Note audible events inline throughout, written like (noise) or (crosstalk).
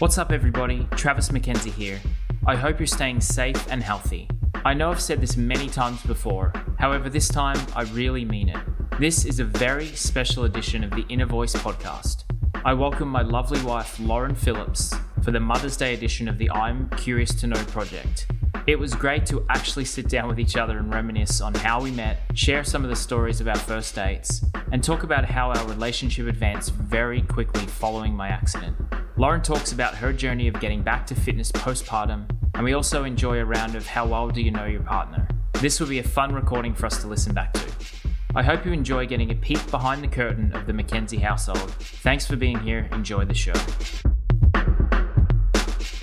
What's up, everybody? Travis McKenzie here. I hope you're staying safe and healthy. I know I've said this many times before, however, this time I really mean it. This is a very special edition of the Inner Voice podcast. I welcome my lovely wife, Lauren Phillips, for the Mother's Day edition of the I'm Curious to Know project. It was great to actually sit down with each other and reminisce on how we met, share some of the stories of our first dates, and talk about how our relationship advanced very quickly following my accident. Lauren talks about her journey of getting back to fitness postpartum, and we also enjoy a round of how well do you know your partner. This will be a fun recording for us to listen back to. I hope you enjoy getting a peek behind the curtain of the McKenzie household. Thanks for being here. Enjoy the show.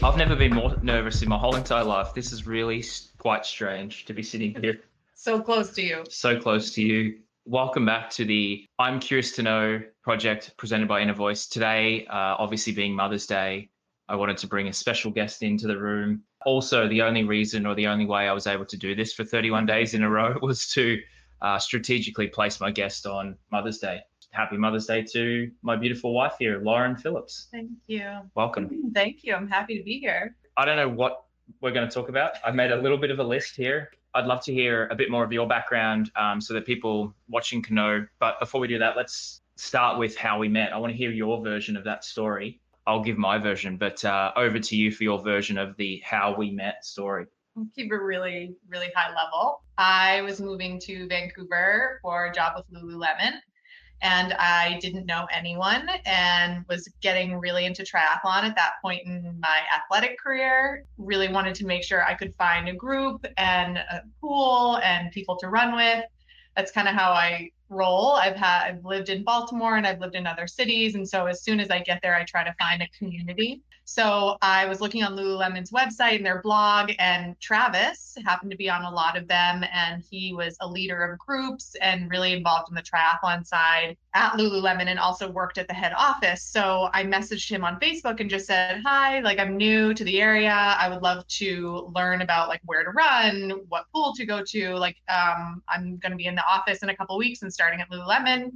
I've never been more nervous in my whole entire life. This is really quite strange to be sitting here so close to you. so close to you. Welcome back to the I'm Curious to Know project presented by Inner Voice. Today, uh, obviously being Mother's Day, I wanted to bring a special guest into the room. Also, the only reason or the only way I was able to do this for 31 days in a row (laughs) was to uh, strategically place my guest on Mother's Day. Happy Mother's Day to my beautiful wife here, Lauren Phillips. Thank you. Welcome. (laughs) Thank you. I'm happy to be here. I don't know what we're going to talk about. I've made a little bit of a list here. I'd love to hear a bit more of your background um, so that people watching can know. But before we do that, let's start with how we met. I want to hear your version of that story. I'll give my version, but uh, over to you for your version of the how we met story. I'll keep it really, really high level. I was moving to Vancouver for a job with Lululemon and I didn't know anyone and was getting really into triathlon at that point in my athletic career. Really wanted to make sure I could find a group and a pool and people to run with. That's kind of how I roll. I've had I've lived in Baltimore and I've lived in other cities and so as soon as I get there I try to find a community. So I was looking on Lululemon's website and their blog, and Travis happened to be on a lot of them. And he was a leader of groups and really involved in the triathlon side at Lululemon and also worked at the head office. So I messaged him on Facebook and just said, Hi, like I'm new to the area. I would love to learn about like where to run, what pool to go to. Like um, I'm going to be in the office in a couple weeks and starting at Lululemon.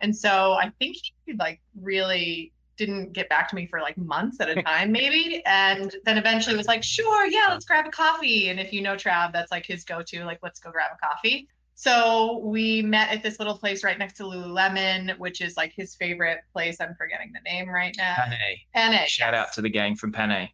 And so I think he like really didn't get back to me for like months at a (laughs) time, maybe. And then eventually was like, sure, yeah, let's grab a coffee. And if you know Trav, that's like his go to, like, let's go grab a coffee. So we met at this little place right next to Lululemon, which is like his favorite place. I'm forgetting the name right now. Panay. Panay. Shout out to the gang from Panay.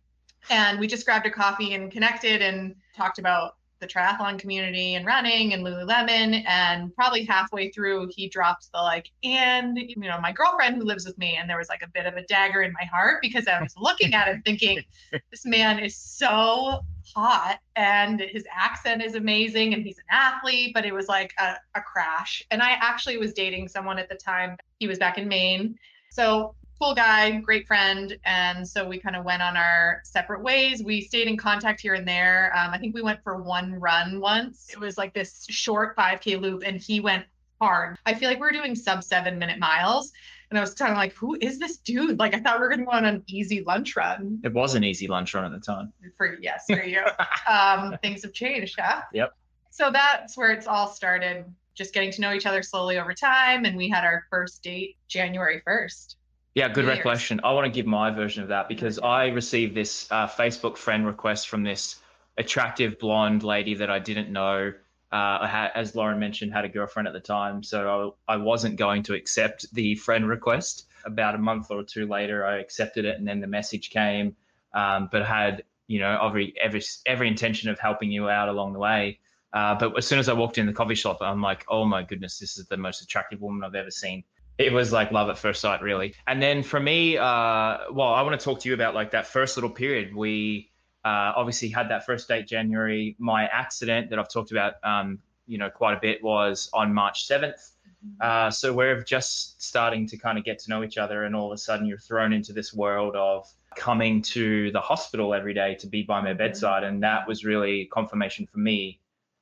And we just grabbed a coffee and connected and talked about the triathlon community and running and Lululemon. And probably halfway through, he dropped the like, and you know, my girlfriend who lives with me. And there was like a bit of a dagger in my heart because I was looking at him (laughs) thinking, this man is so hot and his accent is amazing and he's an athlete, but it was like a, a crash. And I actually was dating someone at the time. He was back in Maine. So cool guy, great friend. And so we kind of went on our separate ways. We stayed in contact here and there. Um, I think we went for one run once. It was like this short 5K loop, and he went hard. I feel like we are doing sub seven minute miles. And I was kind of like, who is this dude? Like, I thought we were going to go on an easy lunch run. It was an easy lunch run at the time. For yes, for you. (laughs) um, things have changed, huh? Yep. So that's where it's all started. Just getting to know each other slowly over time. And we had our first date January 1st. Yeah, good Years. recollection. I want to give my version of that because I received this uh, Facebook friend request from this attractive blonde lady that I didn't know. Uh, I had, as Lauren mentioned, had a girlfriend at the time, so I, I wasn't going to accept the friend request. About a month or two later, I accepted it, and then the message came. Um, but had you know every every every intention of helping you out along the way. Uh, but as soon as I walked in the coffee shop, I'm like, oh my goodness, this is the most attractive woman I've ever seen it was like love at first sight really. And then for me uh well i want to talk to you about like that first little period. We uh, obviously had that first date january. My accident that i've talked about um, you know quite a bit was on march 7th uh, so we're just starting to kind of get to know each other and all of a sudden you're thrown into this world of coming to the hospital every day to be by my bedside and that was really confirmation for me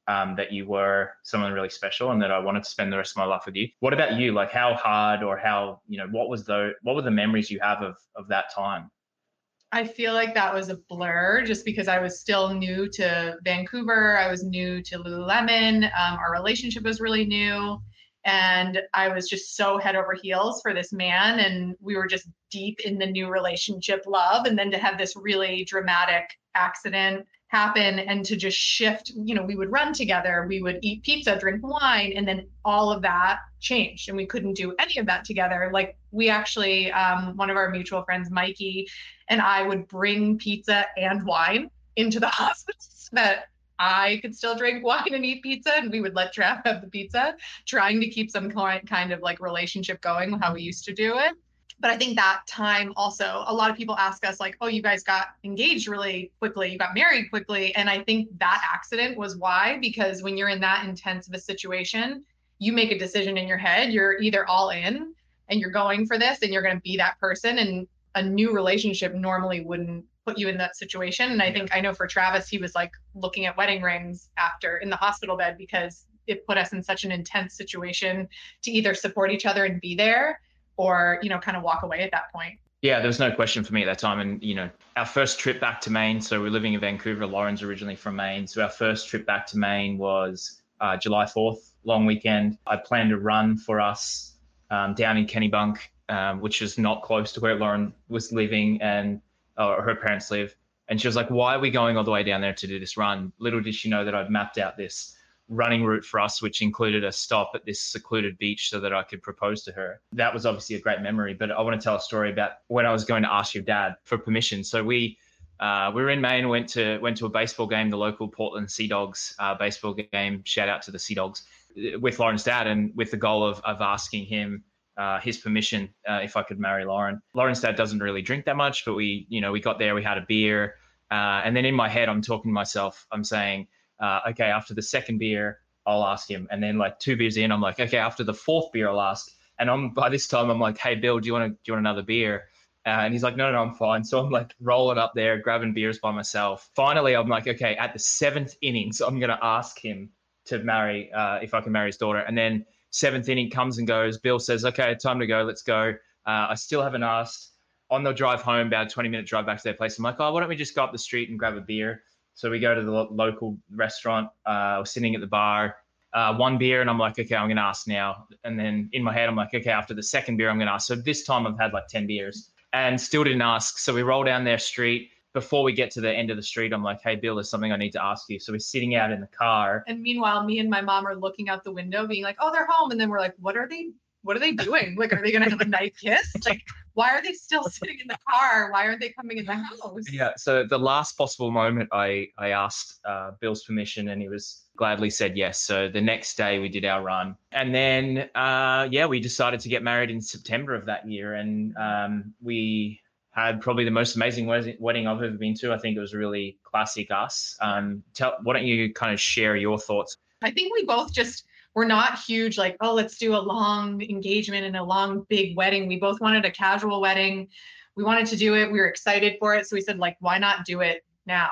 um, that you were someone really special and that I wanted to spend the rest of my life with you. What about you? Like how hard or how, you know, what was the what were the memories you have of of that time? I feel like that was a blur just because I was still new to Vancouver. I was new to Lululemon. Um, our relationship was really new. and I was just so head over heels for this man. And we were just deep in the new relationship love. And then to have this really dramatic accident happen and to just shift, you know, we would run together, we would eat pizza, drink wine, and then all of that changed. And we couldn't do any of that together. Like we actually, um, one of our mutual friends, Mikey, and I would bring pizza and wine into the (laughs) hospital so that I could still drink wine and eat pizza, and we would let Trav have the pizza, trying to keep some kind of like relationship going, how we used to do it. But I think that time also, a lot of people ask us, like, oh, you guys got engaged really quickly, you got married quickly. And I think that accident was why, because when you're in that intense of a situation, you make a decision in your head, you're either all in and you're going for this and you're going to be that person. And a new relationship normally wouldn't put you in that situation. And I think I know for Travis, he was like looking at wedding rings after in the hospital bed because it put us in such an intense situation to either support each other and be there or, you know, kind of walk away at that point. Yeah, there was no question for me at that time. And, you know, our first trip back to Maine, so we're living in Vancouver. Lauren's originally from Maine. So our first trip back to Maine was uh, July 4th, long weekend. I planned a run for us um, down in Kennebunk, um, which is not close to where Lauren was living. And or her parents live. And she was like, Why are we going all the way down there to do this run? Little did she know that I'd mapped out this running route for us, which included a stop at this secluded beach so that I could propose to her. That was obviously a great memory. But I want to tell a story about when I was going to ask your dad for permission. So we uh, we were in Maine, went to went to a baseball game, the local Portland Sea Dogs uh, baseball game. Shout out to the Sea Dogs with Lauren's dad, and with the goal of of asking him uh, his permission uh, if I could marry Lauren. Lauren's dad doesn't really drink that much, but we, you know, we got there, we had a beer, uh, and then in my head, I'm talking to myself. I'm saying, uh, okay, after the second beer, I'll ask him, and then like two beers in, I'm like, okay, after the fourth beer, I'll ask. And I'm by this time, I'm like, hey, Bill, do you want to do you want another beer? Uh, and he's like, no, no, I'm fine. So I'm like rolling up there, grabbing beers by myself. Finally, I'm like, okay, at the seventh innings, I'm gonna ask him to marry, uh, if I can marry his daughter, and then seventh inning comes and goes. Bill says, okay, time to go. Let's go. Uh, I still haven't asked. On the drive home, about a 20 minute drive back to their place, I'm like, oh, why don't we just go up the street and grab a beer? So we go to the lo- local restaurant. Uh, we're sitting at the bar, uh, one beer, and I'm like, okay, I'm going to ask now. And then in my head, I'm like, okay, after the second beer, I'm going to ask. So this time I've had like 10 beers and still didn't ask. So we roll down their street before we get to the end of the street, I'm like, hey, Bill, there's something I need to ask you. So we're sitting out in the car. And meanwhile, me and my mom are looking out the window, being like, oh, they're home. And then we're like, what are they? What are they doing? Like, are they going to have a night kiss? Like, why are they still sitting in the car? Why aren't they coming in the house? Yeah. So the last possible moment, I I asked uh, Bill's permission, and he was gladly said yes. So the next day we did our run, and then uh, yeah, we decided to get married in September of that year, and um, we had probably the most amazing wedding I've ever been to. I think it was really classic us. Um, tell, why don't you kind of share your thoughts? I think we both just were not huge, like, oh, let's do a long engagement and a long big wedding. We both wanted a casual wedding. We wanted to do it. We were excited for it. So we said, like, why not do it now?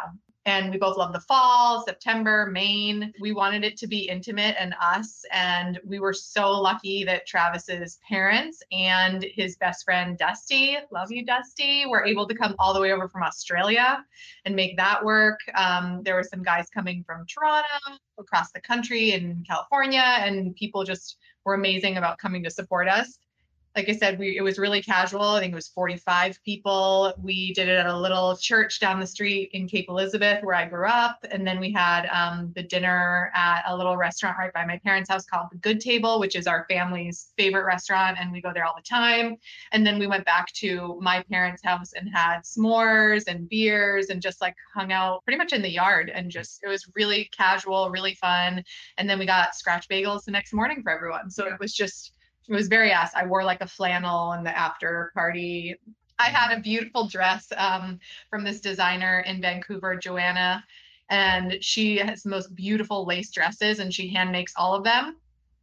And we both love the fall, September, Maine. We wanted it to be intimate and us. And we were so lucky that Travis's parents and his best friend, Dusty, love you, Dusty, were able to come all the way over from Australia and make that work. Um, there were some guys coming from Toronto, across the country, in California, and people just were amazing about coming to support us like I said, we it was really casual. I think it was 45 people. We did it at a little church down the street in Cape Elizabeth, where I grew up, and then we had um, the dinner at a little restaurant right by my parents' house called the Good Table, which is our family's favorite restaurant, and we go there all the time. And then we went back to my parents' house and had s'mores and beers and just like hung out pretty much in the yard, and just it was really casual, really fun. And then we got scratch bagels the next morning for everyone, so it was just it was very us. I wore like a flannel in the after party. I had a beautiful dress um, from this designer in Vancouver, Joanna, and she has the most beautiful lace dresses, and she hand makes all of them.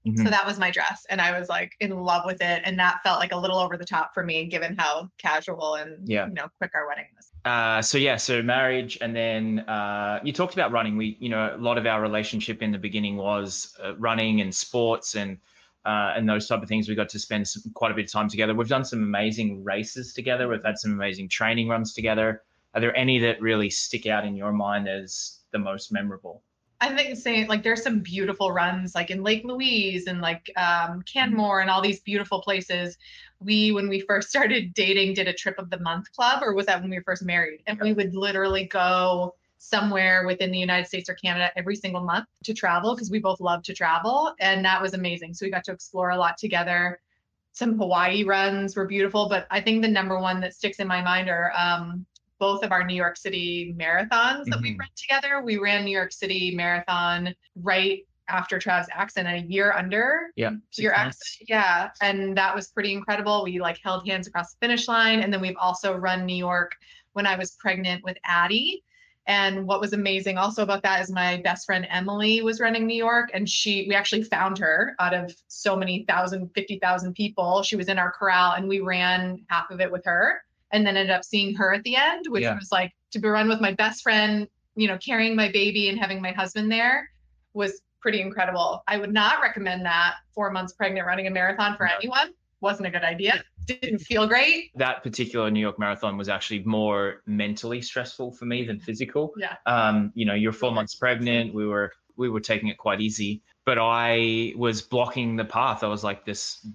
Mm-hmm. So that was my dress, and I was like in love with it, and that felt like a little over the top for me, given how casual and yeah. you know quick our wedding was. Uh, so yeah, so marriage, and then uh, you talked about running. We, you know, a lot of our relationship in the beginning was uh, running and sports and uh, and those type of things. We got to spend some, quite a bit of time together. We've done some amazing races together. We've had some amazing training runs together. Are there any that really stick out in your mind as the most memorable? I think saying like there's some beautiful runs like in Lake Louise and like um, Canmore and all these beautiful places. We when we first started dating did a trip of the month club, or was that when we were first married? And we would literally go somewhere within the United States or Canada every single month to travel because we both love to travel, and that was amazing. So we got to explore a lot together. Some Hawaii runs were beautiful, but I think the number one that sticks in my mind are um, both of our New York City marathons that mm-hmm. we ran together. We ran New York City Marathon right after Trav's accident, a year under yeah, your accident. Yeah. And that was pretty incredible. We like held hands across the finish line. And then we've also run New York when I was pregnant with Addie. And what was amazing also about that is my best friend Emily was running New York and she we actually found her out of so many thousand, fifty thousand people. She was in our corral and we ran half of it with her and then ended up seeing her at the end, which yeah. was like to be run with my best friend, you know, carrying my baby and having my husband there was pretty incredible. I would not recommend that four months pregnant running a marathon for no. anyone. Wasn't a good idea. Didn't feel great. That particular New York marathon was actually more mentally stressful for me than physical. Yeah. Um, you know, you're four months pregnant. We were we were taking it quite easy, but I was blocking the path. I was like this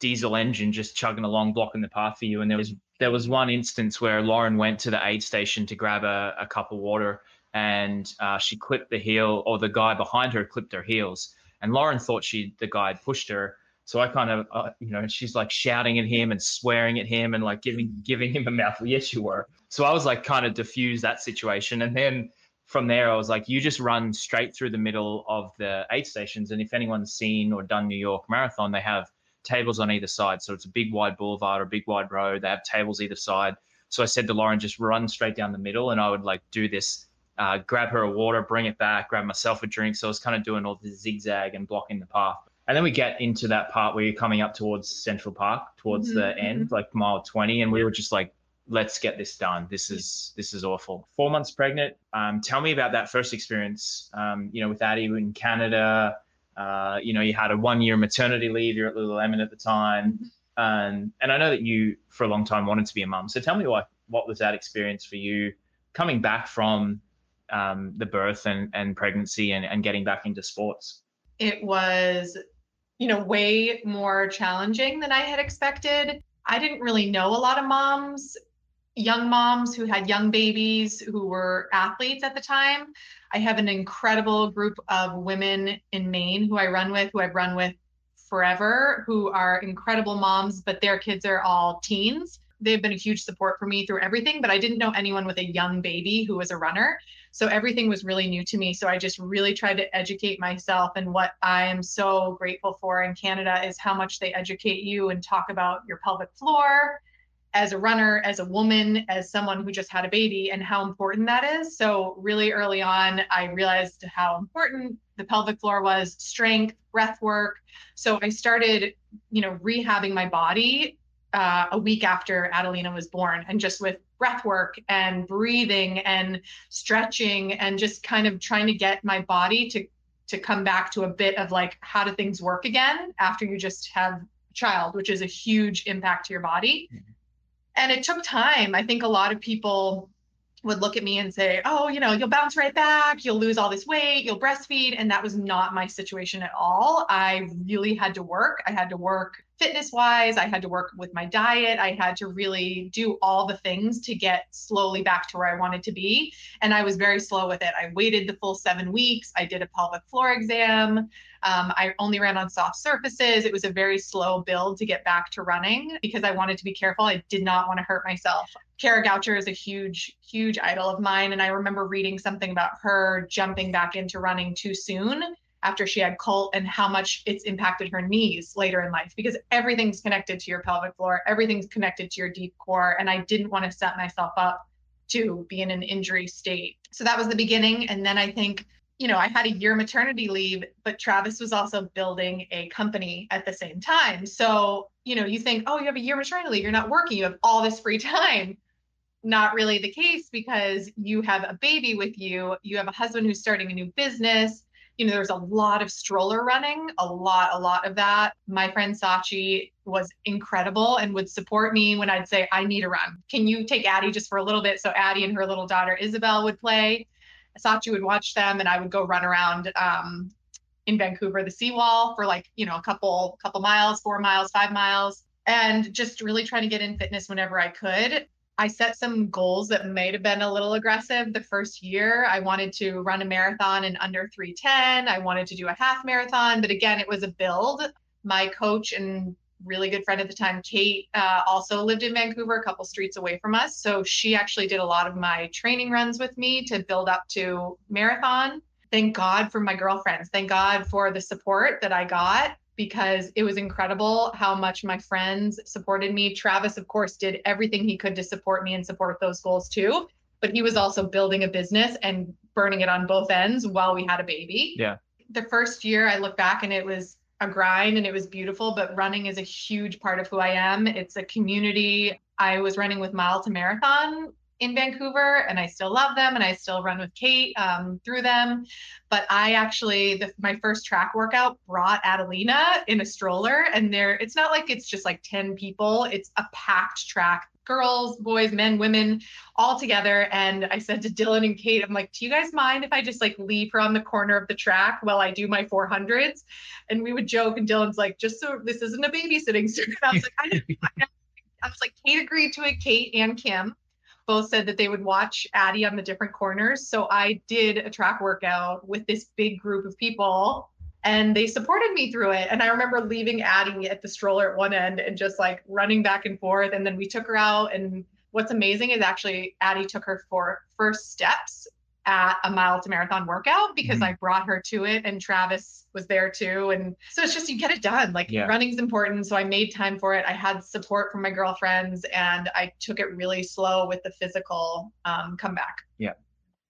diesel engine just chugging along, blocking the path for you. And there was there was one instance where Lauren went to the aid station to grab a, a cup of water, and uh, she clipped the heel, or the guy behind her clipped her heels, and Lauren thought she the guy had pushed her. So I kind of, uh, you know, she's like shouting at him and swearing at him and like giving giving him a mouthful. Yes, you were. So I was like kind of diffuse that situation, and then from there I was like, you just run straight through the middle of the aid stations, and if anyone's seen or done New York Marathon, they have tables on either side. So it's a big wide boulevard or a big wide road. They have tables either side. So I said to Lauren, just run straight down the middle, and I would like do this, uh, grab her a water, bring it back, grab myself a drink. So I was kind of doing all the zigzag and blocking the path. And then we get into that part where you're coming up towards Central Park, towards mm-hmm. the end, like mile 20, and we were just like, let's get this done. This is this is awful. Four months pregnant. Um, tell me about that first experience. Um, you know, with Addie in Canada. Uh, you know, you had a one year maternity leave. You're at Lululemon at the time. Mm-hmm. And, and I know that you, for a long time, wanted to be a mum. So tell me what, what was that experience for you coming back from um, the birth and, and pregnancy and, and getting back into sports? It was, you know, way more challenging than I had expected. I didn't really know a lot of moms young moms who had young babies who were athletes at the time. I have an incredible group of women in Maine who I run with, who I've run with forever, who are incredible moms, but their kids are all teens. They've been a huge support for me through everything, but I didn't know anyone with a young baby who was a runner. So everything was really new to me. So I just really tried to educate myself. And what I am so grateful for in Canada is how much they educate you and talk about your pelvic floor as a runner, as a woman, as someone who just had a baby, and how important that is. So, really early on, I realized how important the pelvic floor was, strength, breath work. So, I started, you know, rehabbing my body uh, a week after Adelina was born, and just with breath work and breathing and stretching, and just kind of trying to get my body to to come back to a bit of like how do things work again after you just have a child, which is a huge impact to your body. Mm-hmm and it took time. I think a lot of people would look at me and say, Oh, you know, you'll bounce right back, you'll lose all this weight, you'll breastfeed. And that was not my situation at all. I really had to work. I had to work fitness wise. I had to work with my diet. I had to really do all the things to get slowly back to where I wanted to be. And I was very slow with it. I waited the full seven weeks. I did a pelvic floor exam. Um, I only ran on soft surfaces. It was a very slow build to get back to running because I wanted to be careful. I did not want to hurt myself. Kara Goucher is a huge, huge idol of mine. And I remember reading something about her jumping back into running too soon after she had Colt and how much it's impacted her knees later in life because everything's connected to your pelvic floor, everything's connected to your deep core. And I didn't want to set myself up to be in an injury state. So that was the beginning. And then I think you know, I had a year maternity leave, but Travis was also building a company at the same time. So, you know, you think, oh, you have a year maternity leave, you're not working, you have all this free (laughs) time. Not really the case because you have a baby with you, you have a husband who's starting a new business. You know, there's a lot of stroller running, a lot, a lot of that. My friend Sachi was incredible and would support me when I'd say, I need a run. Can you take Addie just for a little bit? So Addie and her little daughter Isabel would play Sachi would watch them, and I would go run around um, in Vancouver, the seawall for like you know a couple couple miles, four miles, five miles, and just really trying to get in fitness whenever I could. I set some goals that might have been a little aggressive the first year. I wanted to run a marathon in under 310. I wanted to do a half marathon, but again, it was a build. My coach and really good friend at the time, Kate, uh, also lived in Vancouver, a couple streets away from us. So she actually did a lot of my training runs with me to build up to marathon. Thank God for my girlfriends. Thank God for the support that I got because it was incredible how much my friends supported me. Travis, of course, did everything he could to support me and support those goals too. But he was also building a business and burning it on both ends while we had a baby. Yeah. The first year I look back and it was a grind and it was beautiful, but running is a huge part of who I am. It's a community. I was running with Mile to Marathon in Vancouver, and I still love them, and I still run with Kate um, through them. But I actually, the, my first track workout brought Adelina in a stroller, and there, it's not like it's just like ten people; it's a packed track, girls, boys, men, women, all together. And I said to Dylan and Kate, I'm like, do you guys mind if I just like leave her on the corner of the track while I do my 400s? And we would joke, and Dylan's like, just so this isn't a babysitting service. I was like, I, (laughs) I was like, Kate agreed to it, Kate and Kim both said that they would watch Addie on the different corners. So I did a track workout with this big group of people and they supported me through it. And I remember leaving Addie at the stroller at one end and just like running back and forth. And then we took her out. And what's amazing is actually Addie took her for first steps at a mile to marathon workout because mm-hmm. I brought her to it and Travis was there too. And so it's just you get it done. Like yeah. running's important. So I made time for it. I had support from my girlfriends and I took it really slow with the physical um, comeback. Yeah.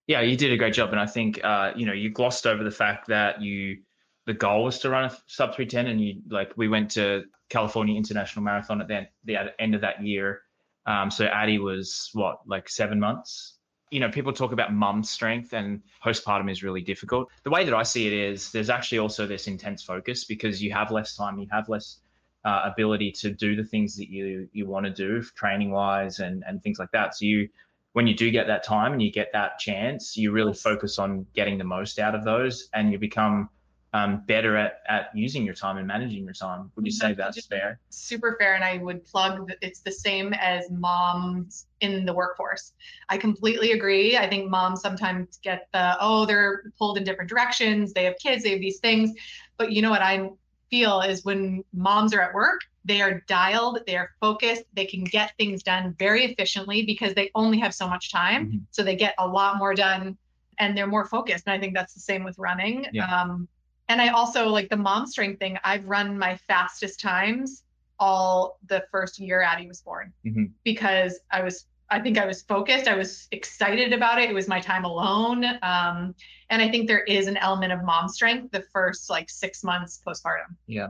Yeah, you did a great job. And I think uh, you know, you glossed over the fact that you the goal was to run a sub 310 and you like we went to California International Marathon at the, the end of that year. Um, so Addie was what, like seven months you know, people talk about mum strength and postpartum is really difficult. The way that I see it is there's actually also this intense focus because you have less time, you have less uh, ability to do the things that you you want to do training wise and and things like that. So you when you do get that time and you get that chance, you really focus on getting the most out of those and you become um, better at, at using your time and managing your time. Would you say that's fair? Super fair. And I would plug that it's the same as moms in the workforce. I completely agree. I think moms sometimes get the, oh, they're pulled in different directions. They have kids, they have these things. But you know what I feel is when moms are at work, they are dialed, they are focused, they can get things done very efficiently because they only have so much time. Mm-hmm. So they get a lot more done and they're more focused. And I think that's the same with running. Yeah. Um, and I also like the mom strength thing. I've run my fastest times all the first year Addie was born mm-hmm. because I was I think I was focused. I was excited about it. It was my time alone. Um, and I think there is an element of mom strength the first like six months postpartum. Yeah.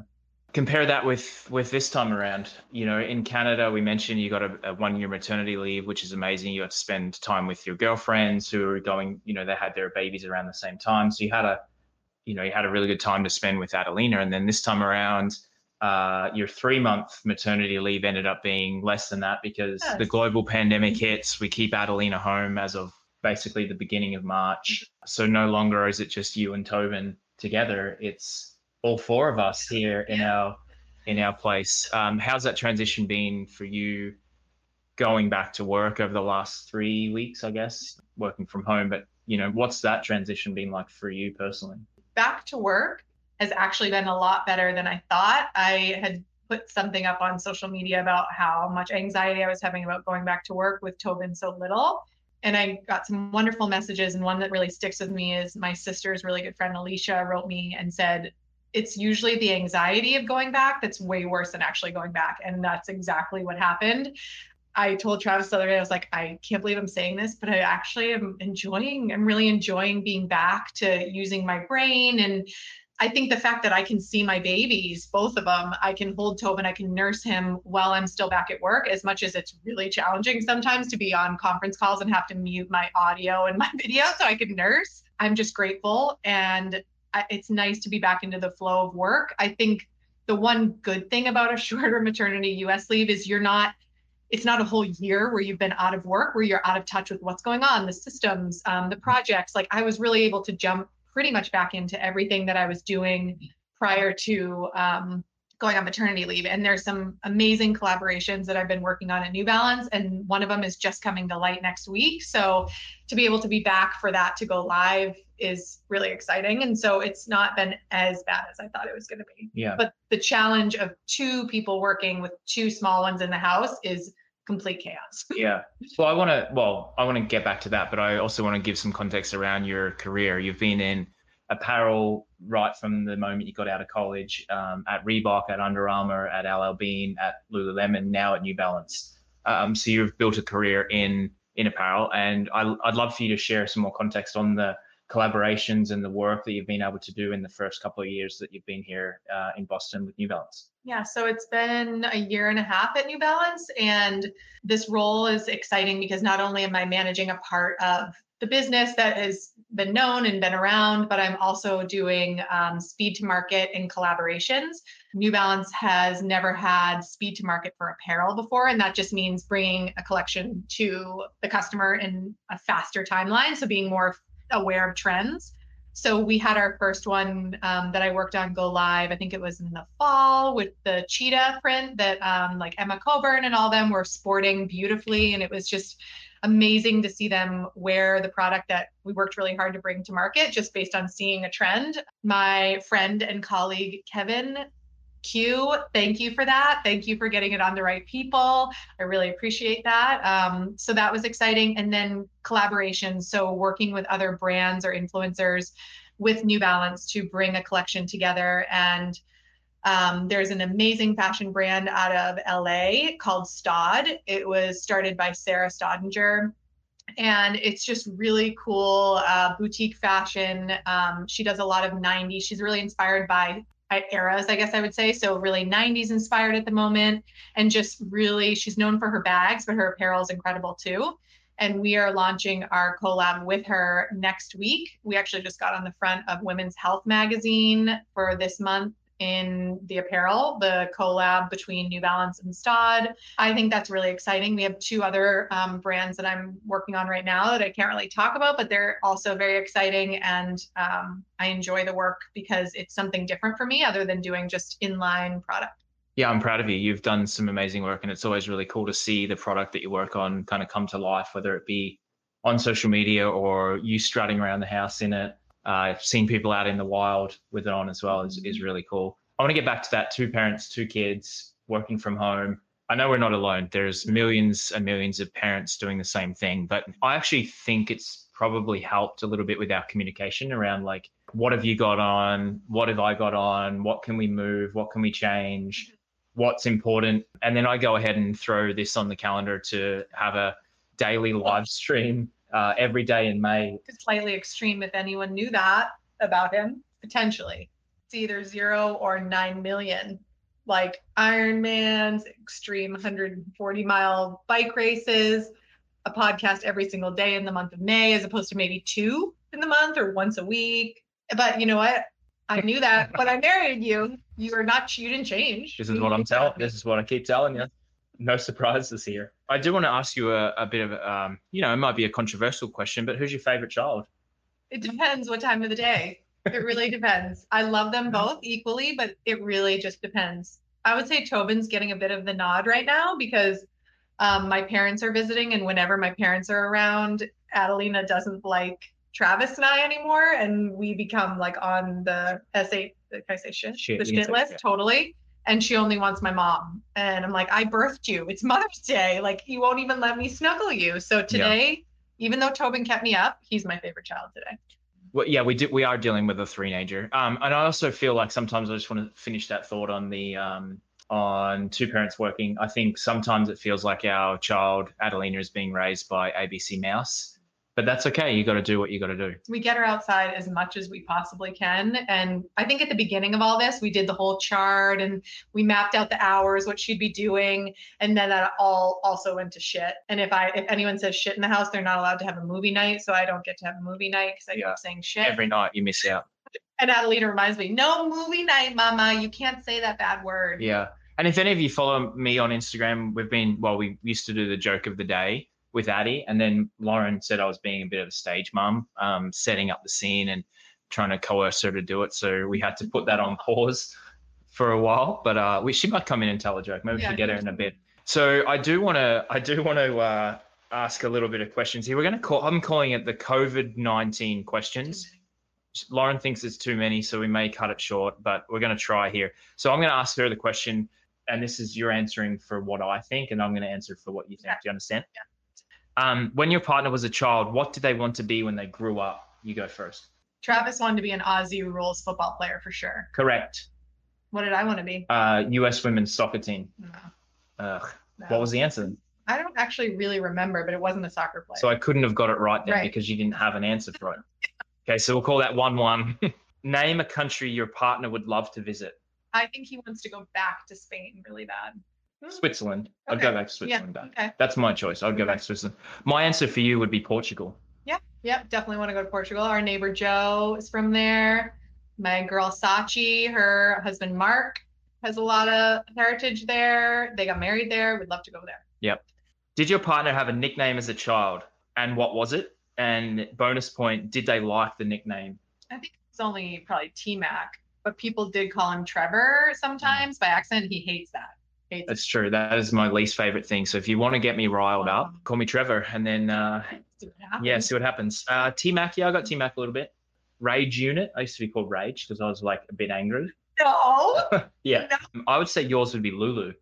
Compare that with with this time around. You know, in Canada, we mentioned you got a, a one year maternity leave, which is amazing. You got to spend time with your girlfriends who are going. You know, they had their babies around the same time, so you had a you know you had a really good time to spend with Adelina, and then this time around, uh, your three month maternity leave ended up being less than that because yes. the global pandemic hits. We keep Adelina home as of basically the beginning of March, so no longer is it just you and Tobin together. It's all four of us here in our in our place. Um, how's that transition been for you? Going back to work over the last three weeks, I guess, working from home. But you know, what's that transition been like for you personally? Back to work has actually been a lot better than I thought. I had put something up on social media about how much anxiety I was having about going back to work with Tobin so little. And I got some wonderful messages. And one that really sticks with me is my sister's really good friend, Alicia, wrote me and said, It's usually the anxiety of going back that's way worse than actually going back. And that's exactly what happened. I told Travis the other day, I was like, I can't believe I'm saying this, but I actually am enjoying, I'm really enjoying being back to using my brain. And I think the fact that I can see my babies, both of them, I can hold Tobin, I can nurse him while I'm still back at work, as much as it's really challenging sometimes to be on conference calls and have to mute my audio and my (laughs) video so I can nurse. I'm just grateful. And it's nice to be back into the flow of work. I think the one good thing about a (laughs) shorter maternity US leave is you're not it's not a whole year where you've been out of work, where you're out of touch with what's going on, the systems, um, the projects. Like I was really able to jump pretty much back into everything that I was doing prior to um, going on maternity leave. And there's some amazing collaborations that I've been working on at New Balance, and one of them is just coming to light next week. So to be able to be back for that to go live is really exciting. And so it's not been as bad as I thought it was going to be. Yeah. But the challenge of two people working with two small ones in the house is complete chaos. (laughs) yeah. Well, I want to. Well, I want to get back to that, but I also want to give some context around your career. You've been in apparel right from the moment you got out of college um, at Reebok, at Under Armour, at LL Bean, at Lululemon, now at New Balance. Um, so you've built a career in in apparel, and I, I'd love for you to share some more context on the collaborations and the work that you've been able to do in the first couple of years that you've been here uh, in Boston with New Balance? Yeah, so it's been a year and a half at New Balance, and this role is exciting because not only am I managing a part of the business that has been known and been around, but I'm also doing um, speed to market and collaborations. New Balance has never had speed to market for apparel before, and that just means bringing a collection to the customer in a faster timeline. So being more aware of trends. So we had our first one um, that I worked on go live. I think it was in the fall with the cheetah print that um, like Emma Coburn and all them were sporting beautifully, and it was just amazing to see them wear the product that we worked really hard to bring to market just based on seeing a trend. My friend and colleague Kevin Q. Thank you for that. Thank you for getting it on the right people. I really appreciate that. Um, so that was exciting. And then collaboration. So working with other brands or influencers with New Balance to bring a collection together. And um, there's an amazing fashion brand out of LA called Staud. It was started by Sarah Staudinger and it's just really cool uh, boutique fashion. Um, she does a lot of 90s. She's really inspired by Uh, eras, I guess I would say. So really 90s inspired at the moment, and just really she's known for her bags, but her apparel is incredible too. And we are launching our collab with her next week. We actually just got on the front of Women's Health magazine for this month in the apparel, the collab between New Balance and Staud. I think that's really exciting. We have two other um, brands that I'm working on right now that I can't really talk about, but they're also very exciting. And um, I enjoy the work because it's something different for me other than doing just inline product. Yeah, I'm proud of you. You've done some amazing work, and it's always really cool to see the product that you work on kind of come to life, whether it be on social media or you strutting around the house in it uh, seeing people out in the wild with it on as well is, is really cool. I want to get back to that two parents, two kids working from home. I know we're not alone. There's millions and millions of parents doing the same thing, but I actually think it's probably helped a little bit with our communication around like, what have you got on? What have I got on? What can we move? What can we change? What's important? And then I go ahead and throw this on the calendar to have a daily live stream uh, every day in May. Slightly extreme if anyone knew that about him, potentially. It's either zero or nine million. Like Ironmans, extreme 140 mile bike races, a podcast every single day in the month of May, as opposed to maybe two in the month or once a week. But you know what? I knew that when I married you, you are not, you didn't change. This is what I'm telling. This is what I keep telling you no surprises here. I do want to ask you a, a bit of, um, you know, it might be a controversial question, but who's your favorite child? It depends what time of the day. It really depends. I love them both equally, but it really just depends. I would say Tobin's getting a bit of the nod right now because um, my parents are visiting, and whenever my parents are around, Adelina doesn't like Travis and I anymore, and we become like on the S8. Can I say shit? shit the shit list, yeah. totally and she only wants my mom. And I'm like, I birthed you. It's Mother's Day. Like, you won't even let me snuggle you. So today, yeah. even though Tobin kept me up, he's my favorite child today. Well, yeah, we do. We are dealing with a three-nager, um, and I also feel like sometimes I just want to finish that thought on the um, on two parents working. I think sometimes it feels like our child Adelina is being raised by ABC Mouse, but that's okay. You got to do what you got to do. We get her outside as much as we possibly can. And I think at the beginning of all this, we did the whole chart and we mapped out the hours, what she'd be doing. And then that all also went to shit. And if I, if anyone says shit in the house, they're not allowed to have a movie night. So I don't get to have a movie night because I yeah. keep saying shit. Every night you miss out. And Adelina reminds me, no movie night, mama. You can't say that bad word. Yeah. And if any of you follow me on Instagram, we've been well, we used to do the joke of the day with Addie, and then Lauren said I was being a bit of a stage mum, um, setting up the scene and trying to coerce her to do it. So we had to put that on pause for a while. But uh, we, she might come in and tell a joke. Maybe we Yeah, should get her in a bit. So I do want to, I do want to uh, ask a little bit of questions here. We're going to call, I'm calling it the COVID nineteen questions. Lauren thinks it's too many, so we may cut it short, but we're going to try here. So I'm going to ask her the question, and this is you're answering for what I think, and I'm going to answer for what you think. Yeah. Do you understand? Yeah. Um, when your partner was a child, what did they want to be when they grew up? You go first. Travis wanted to be an Aussie rules football player for sure. Correct. What did I want to be? Uh, U.S. women's soccer team. No, Ugh. no. What was the answer? I don't actually really remember, but it wasn't a soccer player. So I couldn't have got it right then Right. because you didn't have an answer for it. Okay, so we'll call that one-one. (laughs) Name a country your partner would love to visit. I think he wants to go back to Spain really bad. Hmm, Switzerland. I'd go back to Switzerland. back. Okay. That's my choice. I'd go back to Switzerland. My answer for you would be Portugal. Yeah. Yep, definitely want to go to Portugal. Our neighbor Joe is from there. My girl Sachi, her husband Mark has a lot of heritage there. They got married there. We'd love to go there. Yep. Did your partner have a nickname as a child? And what was it? And bonus point, did they like the nickname? I think it's only probably T Mac, but people did call him Trevor sometimes by accident. He hates that. Hates That's true. That is my least favorite thing. So if you want to get me riled up, call me Trevor. And then, uh, it. (laughs) See what happens. yeah, see what happens. Uh, T Mac, yeah, I got T Mac a little bit. Rage Unit. I used to be called Rage because I was like a bit angry. (laughs) No. Yeah. I would say yours would be Lulu. Is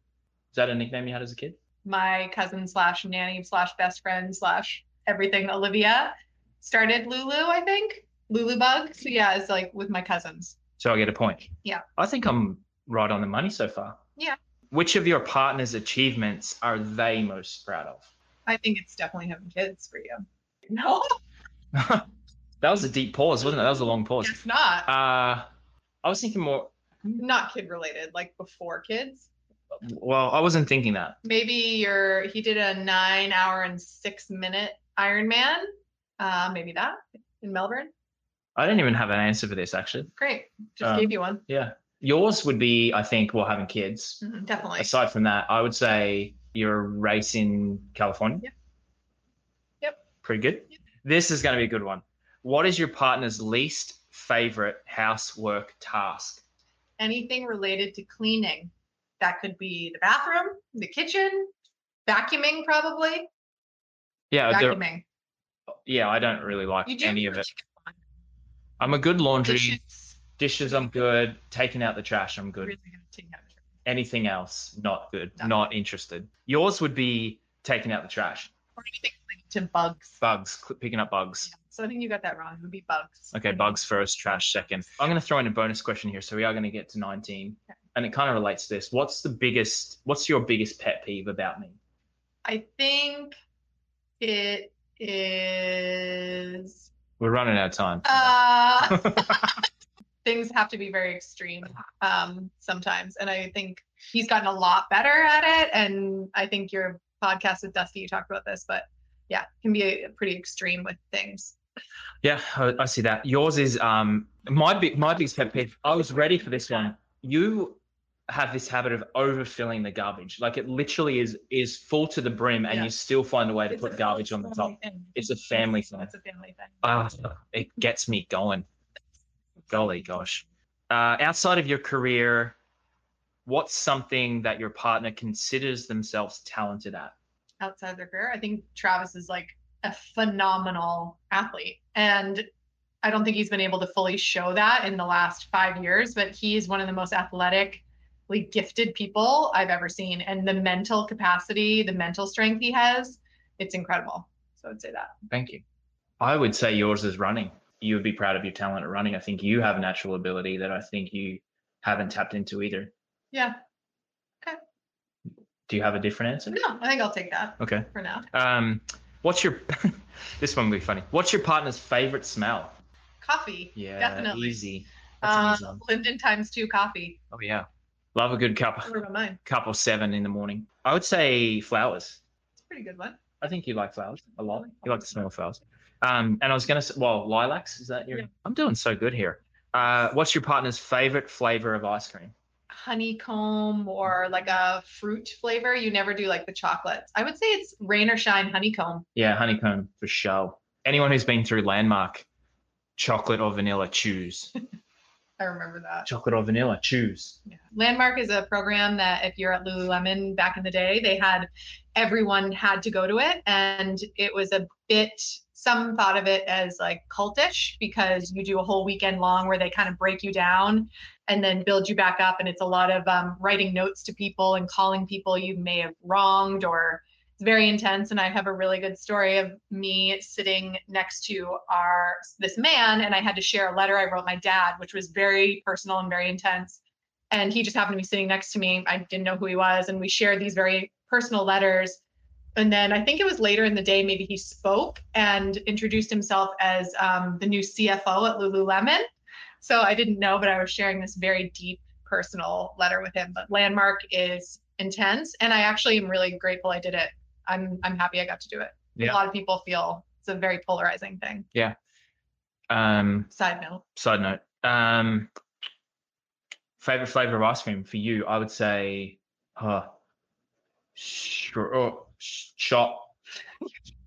that a nickname you had as a kid? My cousin slash nanny slash best friend slash everything Olivia started Lulu, I think. Lulu Bug. So yeah, it's like with my cousins. So I get a point. Yeah. I think I'm right on the money so far. Yeah. Which of your partner's achievements are they most proud of? I think it's definitely having kids for you. No, (laughs) that was a deep pause, wasn't it? That was a long pause. it's not. Uh, I was thinking more. Not kid related, like before kids. Well, I wasn't thinking that. Maybe you're he did a nine hour and six minute Ironman. Uh, maybe that in Melbourne. I didn't even have an answer for this actually. Great. Just Um, gave you one. Yeah. Yours would be, I think, well, having kids. Mhm, definitely. Aside from that, I would say you're a race in California. Yep. Yep. Pretty good. Yep. This is going to be a good one. What is your partner's least favorite housework task? Anything related to cleaning. That could be the bathroom, the kitchen, vacuuming probably. Yeah, vacuuming. yeah, I don't really like do any of it. I'm a good laundry. Dishes. Dishes, I'm good. Taking out the trash, I'm good. Really gonna take out the trash. Anything else, not good. No. Not interested. Yours would be taking out the trash, Or anything related to bugs. bugs, picking up bugs. Yeah, So I think you got that wrong. It would be bugs. Okay, bugs first, trash second. I'm going to throw in a bonus question here. So we are going to get to 19. Okay. And it kind of relates to this. What's the biggest, what's your biggest pet peeve about me? I think it is We're running out of time. uh (laughs) (laughs) things have to be very extreme um sometimes. And I think he's gotten a lot better at it. And I think your podcast with Dusty, you talked about this, but yeah, can be a, pretty extreme with things. yeah, I, I see that. Yours is um my big my biggest pet peeve. I was ready for this one. You have this habit of overfilling the garbage. Like it literally is is full to the brim, and Yeah. you still find a way to It's put a garbage on the top. thing. It's a family thing. It's a family thing. Ah, it gets me going. Golly gosh. Uh, outside of your career, what's something that your partner considers themselves talented at? outside of their career. I think Travis is like a phenomenal athlete. And I don't think he's been able to fully show that in the last five years, but he's one of the most athletically gifted people I've ever seen. And the mental capacity, the mental strength he has, it's incredible. So I'd say that. Thank you. I would say yours is running. You would be proud of your talent at running. I think you have a natural ability that I think you haven't tapped into either. Yeah. Okay. Do you have a different answer? No, I think I'll take that Okay. for now. Um, what's your (laughs) this one will be funny. What's your partner's favorite smell? Coffee. Yeah, Definitely. easy. That's easy. Linden times two coffee. Oh yeah, love a good cup. What about mine? cup or seven in the morning. I would say flowers. It's a pretty good one. I think you like flowers a lot. You like the smell of flowers. Um, and I was gonna say, well, lilacs. Is that your? Yeah. I'm doing so good here. Uh, what's your partner's favorite flavor of ice cream? honeycomb or like a fruit flavor. You never do like the chocolates. I would say it's rain or shine honeycomb. Yeah, honeycomb for sure. Anyone who's been through Landmark, chocolate or vanilla, choose. (laughs) I remember that. chocolate or vanilla, choose. Yeah. Landmark is a program that if you're at Lululemon back in the day, they had everyone had to go to it. And it was a bit, some thought of it as like cultish because you do a whole weekend long where they kind of break you down and then build you back up. And it's a lot of um, writing notes to people and calling people you may have wronged or it's very intense and i have a really good story of me sitting next to our this man and i had to share a letter i wrote my dad which was very personal and very intense and he just happened to be sitting next to me i didn't know who he was and we shared these very personal letters and then i think it was later in the day maybe he spoke and introduced himself as um, the new cfo at lululemon so i didn't know but i was sharing this very deep personal letter with him but landmark is intense and i actually am really grateful i did it I'm I'm happy I got to do it. Yeah. A lot of people feel it's a very polarizing thing. Yeah. Um, Side note. side note. Um, favorite flavor of ice cream for you? I would say, uh, sure, oh, sh- shot,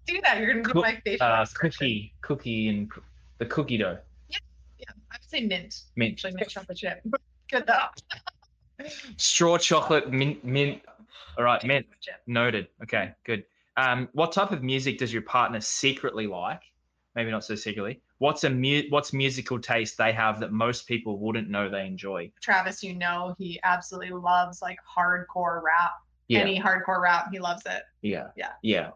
Do that. You're gonna do Cook- my facial uh, cookie, cookie, and the cookie dough, Yeah, yeah. I would say mint. mint, Actually, mint chocolate chip. (laughs) Good though. straw chocolate, mint, mint. All right, mint. Noted. Okay, good. Um, what type of music does your partner secretly like? Maybe not so secretly. What's a mu- what's musical taste they have that most people wouldn't know they enjoy? Travis, you know he absolutely loves like hardcore rap. Yeah, Any hardcore rap, he loves it. yeah, Yeah. yeah.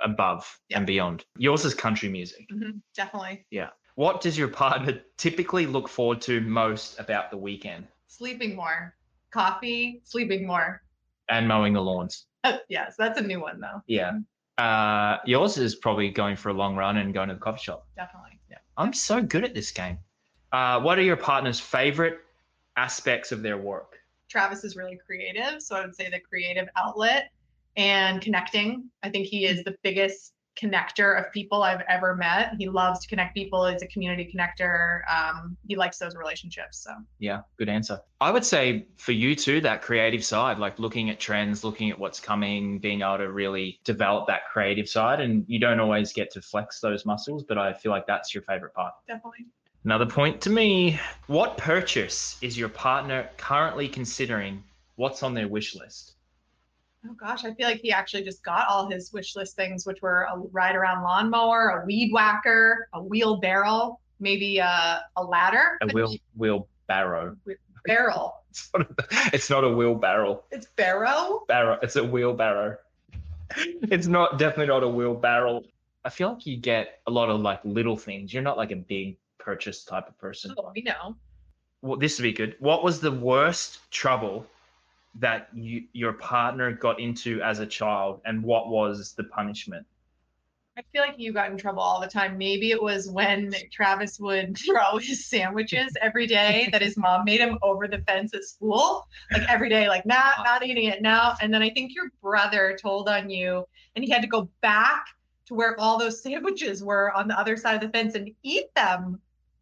Above Yeah. and beyond. Yours is country music. Mhm, Definitely. Yeah. What does your partner typically look forward to most about the weekend? Sleeping more. Coffee, sleeping more. And mowing the lawns. yes, that's a new one though. Yeah. Uh, yours is probably going for a long run and going to the coffee shop. Definitely. Yeah. I'm so good at this game. Uh, what are your partner's favorite aspects of their work? Travis is really creative. So I would say the creative outlet and connecting. I think he is the biggest connector of people I've ever met. He loves to connect people. He's a community connector. Um, he likes those relationships. So Yeah, good answer. I would say for you too, that creative side, like looking at trends, looking at what's coming, being able to really develop that creative side. And you don't always get to flex those muscles, but I feel like that's your favorite part. definitely. Another point to me what purchase is your partner currently considering? What's on their wish list? Oh gosh, I feel like he actually just got all his wish list things, which were a ride around lawnmower, a weed whacker, a wheelbarrow, maybe a, a ladder. A wheel wheelbarrow. barrel. It's not a, it's not a wheelbarrow. It's barrow. Barrow. It's a wheelbarrow. It's not definitely not a wheelbarrow. I feel like you get a lot of like little things. You're not like a big purchase type of person. Oh, we know. Well, this would be good. What was the worst trouble that you your partner got into as a child, and what was the punishment? I feel like you got in trouble all the time. Maybe it was when Travis would (laughs) throw his sandwiches every day that his mom made him over the fence at school. Like every day, like, nah, not eating it now. And then I think your brother told on you and he had to go back to where all those sandwiches were on the other side of the fence and eat them.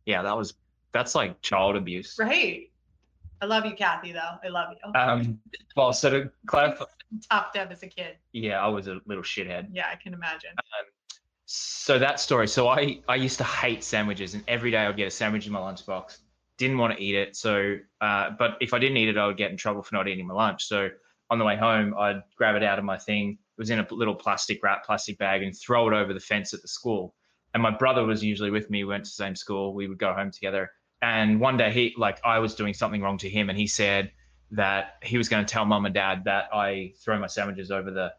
Yeah, that was that's like child abuse. Right. I love you, Kathy, though. I love you. Um, well, so to clarify, Tough to have as a kid. yeah, I was a little shithead. Yeah, I can imagine. So that story. So I I used to hate sandwiches, and every day I'd get a sandwich in my lunchbox. Didn't want to eat it. So, uh, but if I didn't eat it, I would get in trouble for not eating my lunch. So on the way home, I'd grab it out of my thing. It was in a little plastic wrap, plastic bag, and throw it over the fence at the school. And my brother was usually with me. We went to the same school. We would go home together. And one day he, like, I was doing something wrong to him, and he said that he was going to tell mom and dad that I throw my sandwiches over the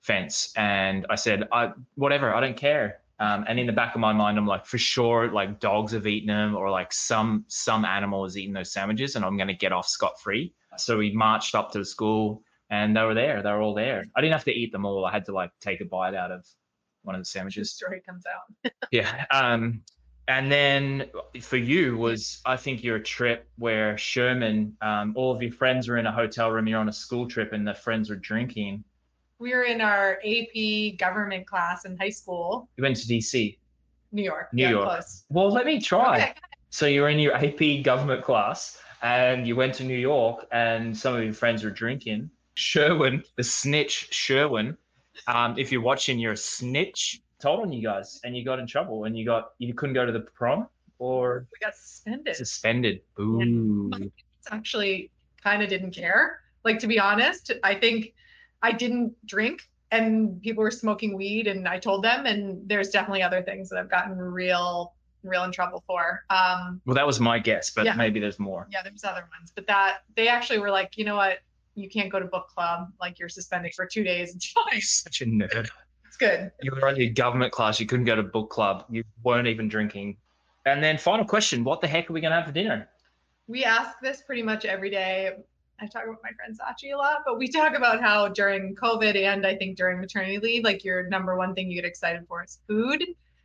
fence. And I said, I whatever, I don't care. Um, and in the back of my mind, I'm like, for sure, like dogs have eaten them, or like some some animal has eaten those sandwiches, and I'm going to get off scot free. So we marched up to the school, and they were there. They were all there. I didn't have to eat them all. I had to like take a bite out of one of the sandwiches. The sandwiches. story comes out. (laughs) Yeah. Um, and then for you was I think your trip where Sherman, um, all of your friends were in a hotel room. You're on a school trip, and the friends were drinking. We were in our AP government class in high school, You went to DC. New York. New yeah, York. Close. Well, let me try. Okay. So you're in your AP government class, and you went to New York, and some of your friends were drinking. Sherwin, the snitch, Sherwin. Um, if you're watching, you're a snitch. Told on you guys, and you got in trouble, and you got you couldn't go to the prom or We got suspended. suspended. Boo. actually kind of didn't care. Like to be honest, I think I didn't drink and people were smoking weed and I told them and there's definitely other things that I've gotten real real in trouble for. Um Well, that was my guess, but Yeah. maybe there's more. yeah, there's other ones, but that they actually were like, "You know what? You can't go to book club. Like you're suspended for 2 days. It's (laughs) fine. Such a nerd. It's good." You were only a government class. You couldn't go to book club. You weren't even drinking. And then final question: What the heck are we gonna have for dinner? We ask this pretty much every day. I talk about my friend Sachi a lot, but we talk about how during COVID and I think during maternity leave, like your number one thing you get excited for is food.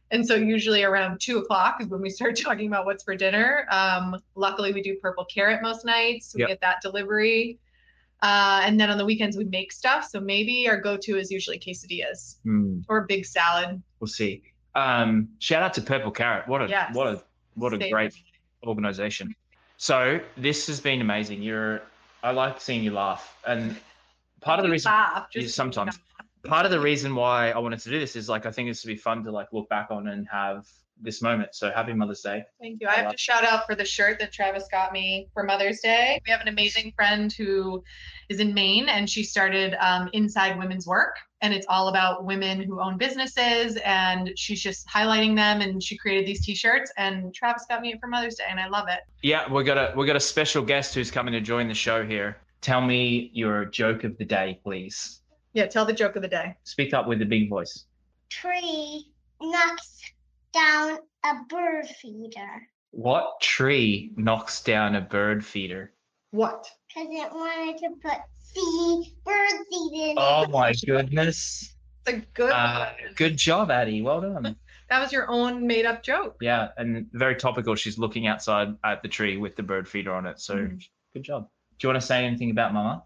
And so usually around two o'clock is when we start (laughs) talking about what's for dinner. Um, luckily, we do purple carrot most nights. We Yep. get that delivery. Uh, and then on the weekends, we make stuff. So maybe our go to is usually quesadillas Hmm, or a big salad. we'll see. Um, shout out to Purple Carrot. What a Yes. what a what a Stay- great organization. So this has been amazing. You're I like seeing you laugh, and part of the reason laugh, just sometimes. (laughs) part of the reason why I wanted to do this is like I think this would be fun to like look back on and have this moment. So happy Mother's Day. Thank you. I have to shout out for the shirt that Travis got me for Mother's Day. We have an amazing friend who is in Maine and she started um, Inside Women's Work. And it's all about women who own businesses and she's just highlighting them. And she created these t shirts. And Travis got me it for Mother's Day and I love it. Yeah, we got a we got a special guest who's coming to join the show here. Tell me your joke of the day, please. Yeah, tell the joke of the day. Speak up with a big voice. tree knocks down a bird feeder What tree knocks down a bird feeder? What? because it wanted to put seed, bird seed in Oh it. my goodness. It's a good Uh, one. good job, Addie. Well done. (laughs) That was your own made up joke. Yeah, and very topical. She's looking outside at the tree with the bird feeder on it. So Mhm. good job. Do you want to say anything about Mama?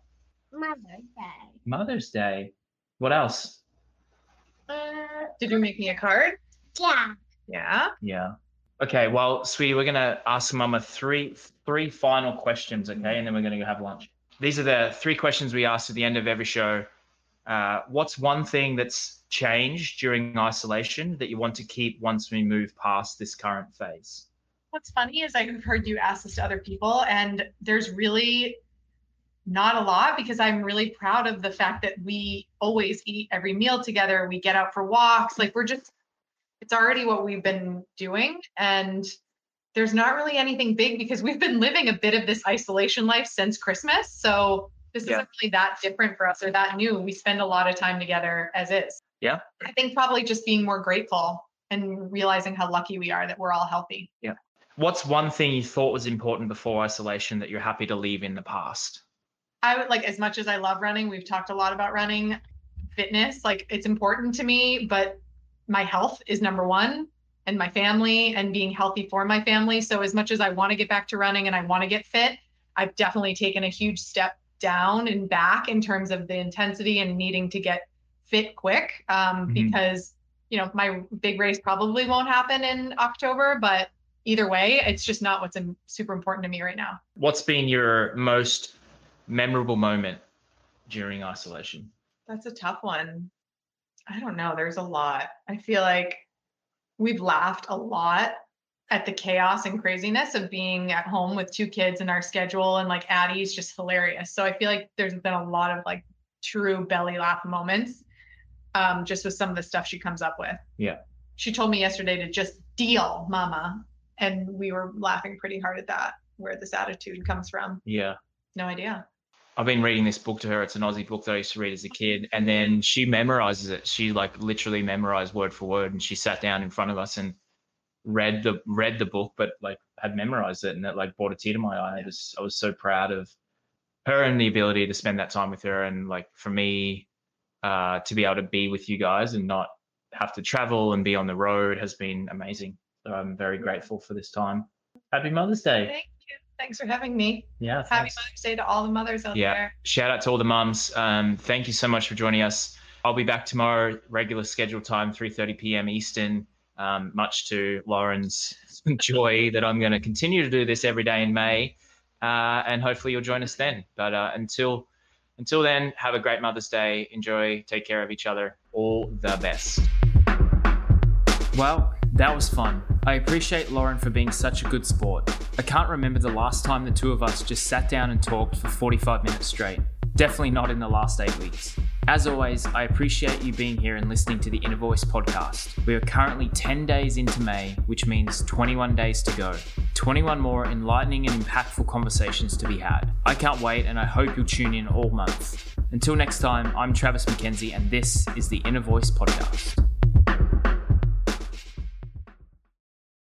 Mother's Day. Mother's Day. What else? Uh, Did you make me a card? yeah. Yeah. Yeah. Okay. Well, sweetie, we're gonna ask Mama three three final questions. Okay, and then we're gonna go have lunch. These are the three questions we ask at the end of every show. Uh, what's one thing that's changed during isolation that you want to keep once we move past this current phase? What's funny is I've heard you ask this to other people, and there's really not a lot because I'm really proud of the fact that we always eat every meal together. We get out for walks. Like we're just, it's already what we've been doing. And there's not really anything big because we've been living a bit of this isolation life since Christmas. So this Yeah. isn't really that different for us or that new. We spend a lot of time together as is. Yeah. I think probably just being more grateful and realizing how lucky we are that we're all healthy. Yeah. What's one thing you thought was important before isolation that you're happy to leave in the past? I would like as much as I love running, we've talked a lot about running, fitness, like it's important to me, but my health is number one and my family and being healthy for my family. So as much as I want to get back to running and I want to get fit, I've definitely taken a huge step down and back in terms of the intensity and needing to get fit quick. Um, Mhm. because you know, my big race probably won't happen in October, but either way, it's just not what's im- super important to me right now. What's been your most memorable moment during isolation? That's a tough one. I don't know. There's a lot. I feel like we've laughed a lot at the chaos and craziness of being at home with two kids and our schedule and like Addie's just hilarious. So I feel like there's been a lot of like true belly laugh moments um just with some of the stuff she comes up with. Yeah. She told me yesterday to just deal, mama, and we were laughing pretty hard at that where this attitude comes from. Yeah. No idea. I've been reading this book to her. It's an Aussie book that I used to read as a kid. And then she memorizes it. She like literally memorized word for word. And she sat down in front of us and read the read the book, but like had memorized it. And that like brought a tear to my eye. I was I was so proud of her and the ability to spend that time with her. And like for me, uh, to be able to be with you guys and not have to travel and be on the road has been amazing. So I'm very grateful for this time. Happy Mother's Day. Thank you. Thanks for having me. Yeah. Happy thanks. Mother's Day to all the mothers out Yeah. there. shout out to all the mums. Um, thank you so much for joining us. I'll be back tomorrow, regular schedule time, 3:30 p.m. Eastern. Um, much to Lauren's (laughs) joy that I'm going to continue to do this every day in May. uh, and hopefully you'll join us then. But uh, until until then, have a great Mother's Day. Enjoy. Take care of each other. All the best. Well, that was fun. I appreciate Lauren for being such a good sport. I can't remember the last time the two of us just sat down and talked for 45 minutes straight. Definitely not in the last eight weeks. As always, I appreciate you being here and listening to the Inner Voice podcast. We are currently 10 days into May, which means 21 days to go. 21 more enlightening and impactful conversations to be had. I can't wait and I hope you'll tune in all month. Until next time, I'm Travis McKenzie and this is the Inner Voice podcast.